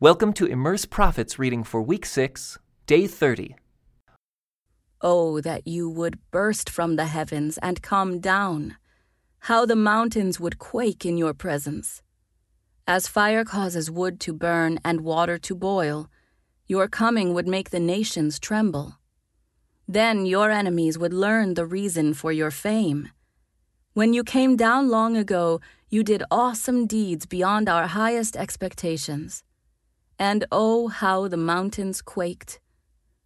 Welcome to Immerse Prophets reading for week 6, day 30. Oh, that you would burst from the heavens and come down! How the mountains would quake in your presence! As fire causes wood to burn and water to boil, your coming would make the nations tremble. Then your enemies would learn the reason for your fame. When you came down long ago, you did awesome deeds beyond our highest expectations. And oh, how the mountains quaked!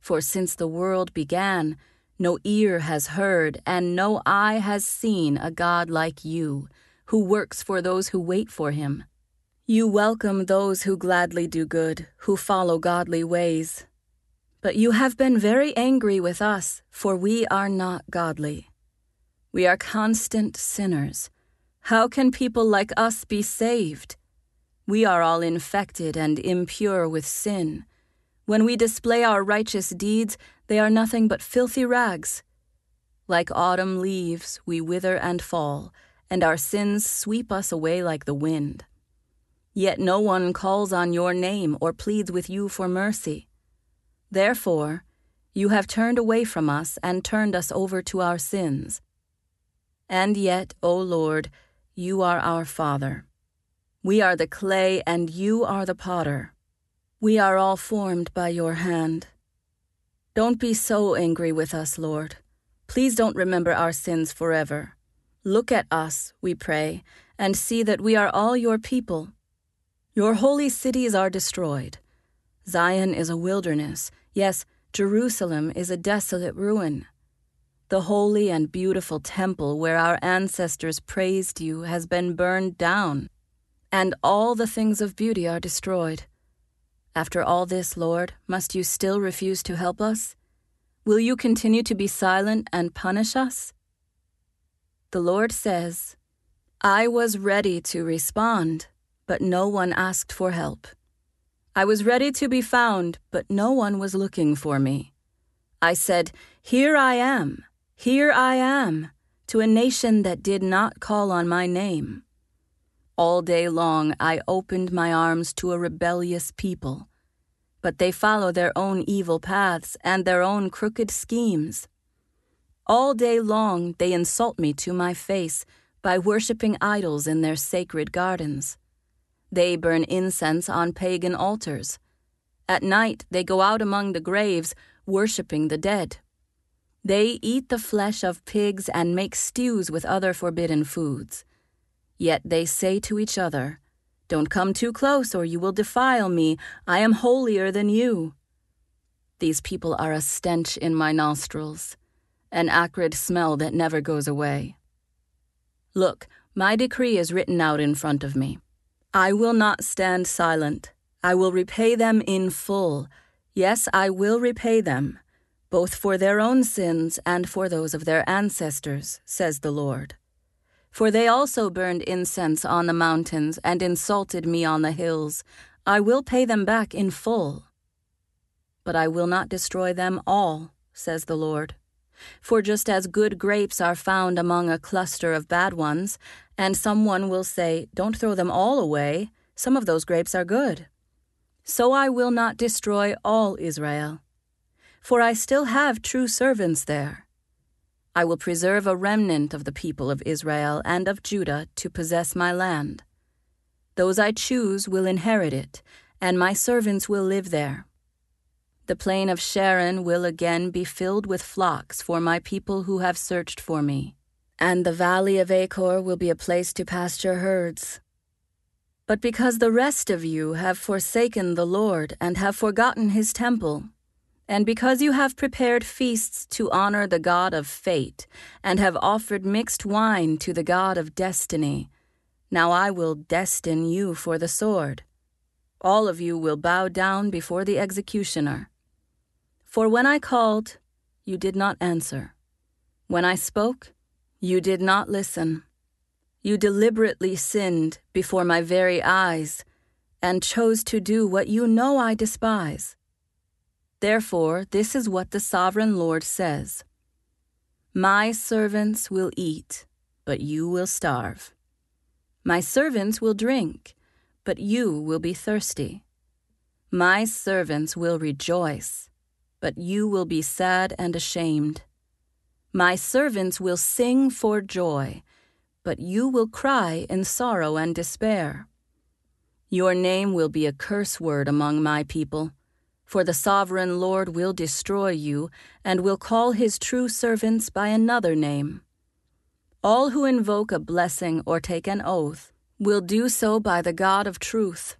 For since the world began, no ear has heard and no eye has seen a God like you, who works for those who wait for him. You welcome those who gladly do good, who follow godly ways. But you have been very angry with us, for we are not godly. We are constant sinners. How can people like us be saved? We are all infected and impure with sin. When we display our righteous deeds, they are nothing but filthy rags. Like autumn leaves, we wither and fall, and our sins sweep us away like the wind. Yet no one calls on your name or pleads with you for mercy. Therefore, you have turned away from us and turned us over to our sins. And yet, O Lord, you are our Father. We are the clay, and you are the potter. We are all formed by your hand. Don't be so angry with us, Lord. Please don't remember our sins forever. Look at us, we pray, and see that we are all your people. Your holy cities are destroyed. Zion is a wilderness. Yes, Jerusalem is a desolate ruin. The holy and beautiful temple where our ancestors praised you has been burned down, and all the things of beauty are destroyed. After all this, Lord, must you still refuse to help us? Will you continue to be silent and punish us? The Lord says, I was ready to respond but no one asked for help. I was ready to be found, but no one was looking for me. I said, Here I am, here I am, to a nation that did not call on my name. All day long I opened my arms to a rebellious people, but they follow their own evil paths and their own crooked schemes. All day long they insult me to my face by worshiping idols in their sacred gardens. They burn incense on pagan altars. At night, they go out among the graves, worshipping the dead. They eat the flesh of pigs and make stews with other forbidden foods. Yet they say to each other, Don't come too close, or you will defile me. I am holier than you. These people are a stench in my nostrils, an acrid smell that never goes away. Look, my decree is written out in front of me. I will not stand silent. I will repay them in full. Yes, I will repay them, both for their own sins and for those of their ancestors, says the Lord. For they also burned incense on the mountains and insulted me on the hills. I will pay them back in full. But I will not destroy them all, says the Lord. For just as good grapes are found among a cluster of bad ones, and someone will say, Don't throw them all away, some of those grapes are good. So I will not destroy all Israel. For I still have true servants there. I will preserve a remnant of the people of Israel and of Judah to possess my land. Those I choose will inherit it, and my servants will live there. The plain of Sharon will again be filled with flocks for my people who have searched for me, and the valley of Achor will be a place to pasture herds. But because the rest of you have forsaken the Lord and have forgotten his temple, and because you have prepared feasts to honor the God of fate, and have offered mixed wine to the God of destiny, now I will destine you for the sword. All of you will bow down before the executioner. For when I called, you did not answer. When I spoke, you did not listen. You deliberately sinned before my very eyes and chose to do what you know I despise. Therefore, this is what the sovereign Lord says My servants will eat, but you will starve. My servants will drink, but you will be thirsty. My servants will rejoice, but you will be sad and ashamed. My servants will sing for joy, but you will cry in sorrow and despair. Your name will be a curse word among my people, for the sovereign Lord will destroy you and will call his true servants by another name. All who invoke a blessing or take an oath will do so by the God of truth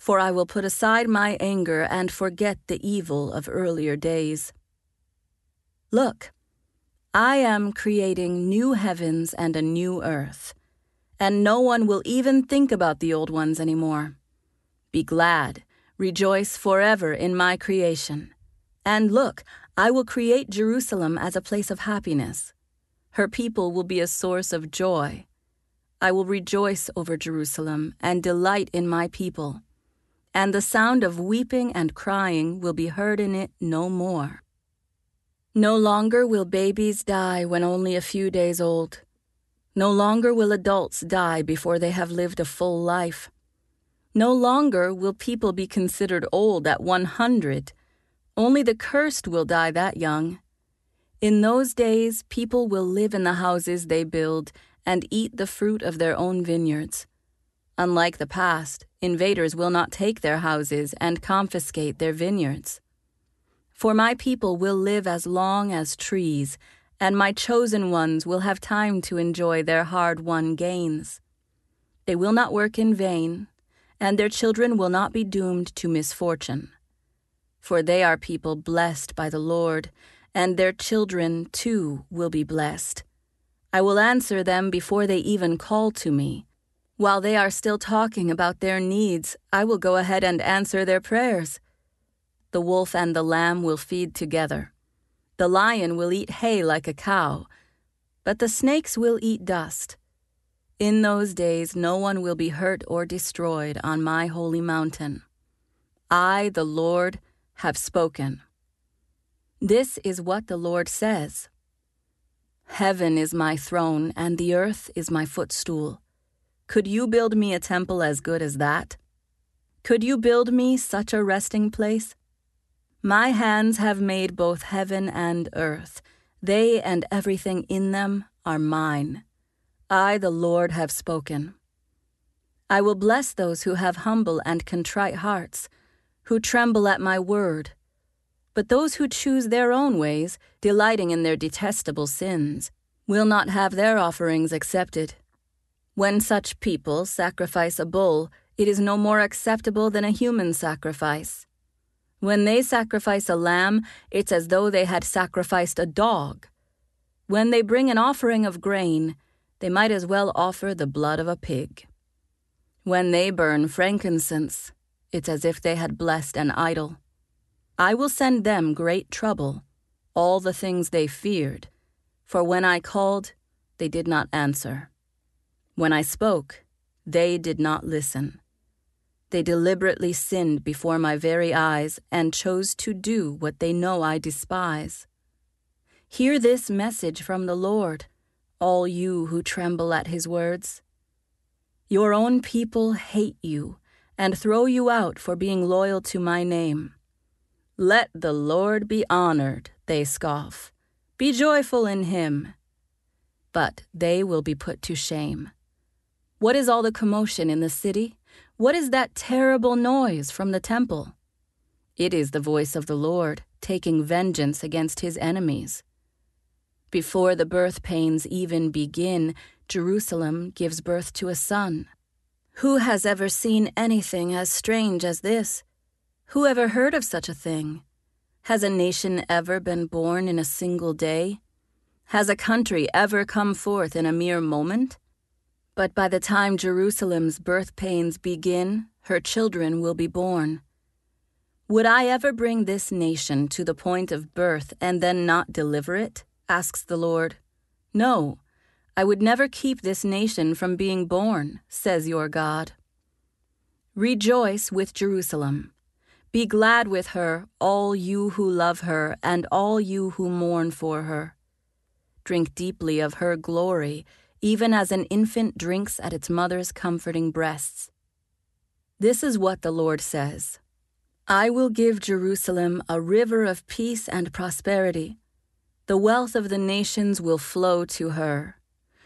for I will put aside my anger and forget the evil of earlier days. Look, I am creating new heavens and a new earth, and no one will even think about the old ones anymore. Be glad, rejoice forever in my creation. And look, I will create Jerusalem as a place of happiness. Her people will be a source of joy. I will rejoice over Jerusalem and delight in my people and the sound of weeping and crying will be heard in it no more. No longer will babies die when only a few days old. No longer will adults die before they have lived a full life. No longer will people be considered old at 100. Only the cursed will die that young. In those days, people will live in the houses they build and eat the fruit of their own vineyards. Unlike the past, invaders will not take their houses and confiscate their vineyards. For my people will live as long as trees, and my chosen ones will have time to enjoy their hard won gains. They will not work in vain, and their children will not be doomed to misfortune. For they are people blessed by the Lord, and their children too will be blessed. I will answer them before they even call to me. While they are still talking about their needs, I will go ahead and answer their prayers. The wolf and the lamb will feed together. The lion will eat hay like a cow, but the snakes will eat dust. In those days, no one will be hurt or destroyed on my holy mountain. I, the Lord, have spoken. This is what the Lord says Heaven is my throne, and the earth is my footstool. Could you build me a temple as good as that? Could you build me such a resting place? My hands have made both heaven and earth. They and everything in them are mine. I, the Lord, have spoken. I will bless those who have humble and contrite hearts, who tremble at my word. But those who choose their own ways, delighting in their detestable sins, will not have their offerings accepted. When such people sacrifice a bull, it is no more acceptable than a human sacrifice. When they sacrifice a lamb, it's as though they had sacrificed a dog. When they bring an offering of grain, they might as well offer the blood of a pig. When they burn frankincense, it's as if they had blessed an idol. I will send them great trouble, all the things they feared, for when I called, they did not answer. When I spoke, they did not listen. They deliberately sinned before my very eyes and chose to do what they know I despise. Hear this message from the Lord, all you who tremble at his words. Your own people hate you and throw you out for being loyal to my name. Let the Lord be honored, they scoff. Be joyful in him. But they will be put to shame. What is all the commotion in the city? What is that terrible noise from the temple? It is the voice of the Lord, taking vengeance against his enemies. Before the birth pains even begin, Jerusalem gives birth to a son. Who has ever seen anything as strange as this? Who ever heard of such a thing? Has a nation ever been born in a single day? Has a country ever come forth in a mere moment? But by the time Jerusalem's birth pains begin, her children will be born. Would I ever bring this nation to the point of birth and then not deliver it? Asks the Lord. No, I would never keep this nation from being born, says your God. Rejoice with Jerusalem. Be glad with her, all you who love her, and all you who mourn for her. Drink deeply of her glory even as an infant drinks at its mother's comforting breasts. This is what the Lord says I will give Jerusalem a river of peace and prosperity. The wealth of the nations will flow to her.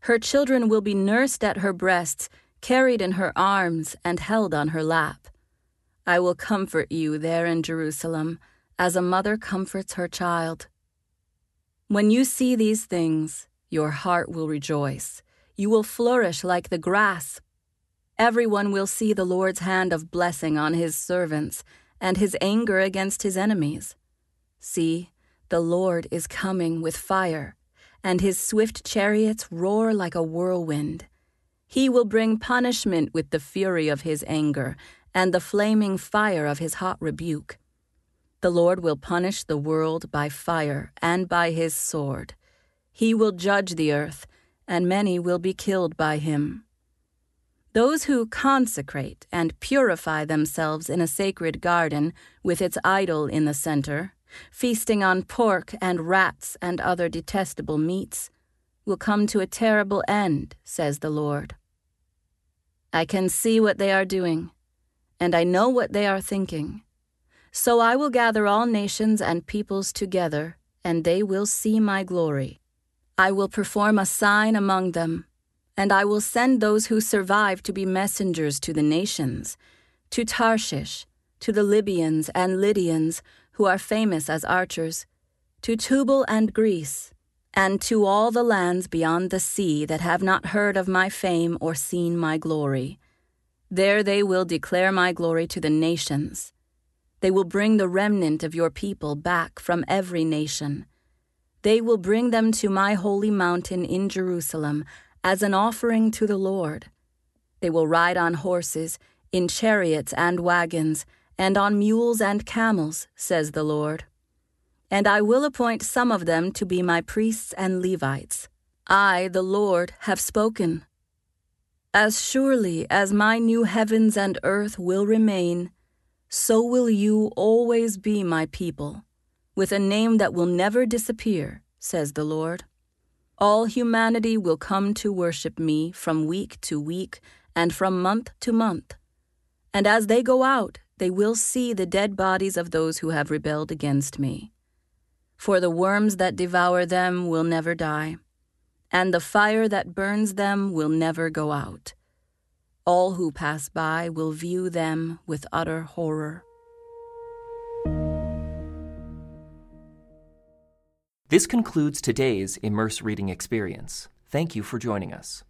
Her children will be nursed at her breasts, carried in her arms, and held on her lap. I will comfort you there in Jerusalem, as a mother comforts her child. When you see these things, your heart will rejoice. You will flourish like the grass. Everyone will see the Lord's hand of blessing on his servants and his anger against his enemies. See, the Lord is coming with fire, and his swift chariots roar like a whirlwind. He will bring punishment with the fury of his anger and the flaming fire of his hot rebuke. The Lord will punish the world by fire and by his sword. He will judge the earth, and many will be killed by him. Those who consecrate and purify themselves in a sacred garden with its idol in the center, feasting on pork and rats and other detestable meats, will come to a terrible end, says the Lord. I can see what they are doing, and I know what they are thinking. So I will gather all nations and peoples together, and they will see my glory. I will perform a sign among them and I will send those who survive to be messengers to the nations, to Tarshish, to the Libyans and Lydians who are famous as archers, to Tubal and Greece, and to all the lands beyond the sea that have not heard of my fame or seen my glory. There they will declare my glory to the nations. They will bring the remnant of your people back from every nation. They will bring them to my holy mountain in Jerusalem as an offering to the Lord. They will ride on horses, in chariots and wagons, and on mules and camels, says the Lord. And I will appoint some of them to be my priests and Levites. I, the Lord, have spoken. As surely as my new heavens and earth will remain, so will you always be my people, with a name that will never disappear, says the Lord. All humanity will come to worship me from week to week and from month to month. And as they go out, they will see the dead bodies of those who have rebelled against me. For the worms that devour them will never die, and the fire that burns them will never go out. All who pass by will view them with utter horror. This concludes today's Immerse Reading Experience. Thank you for joining us.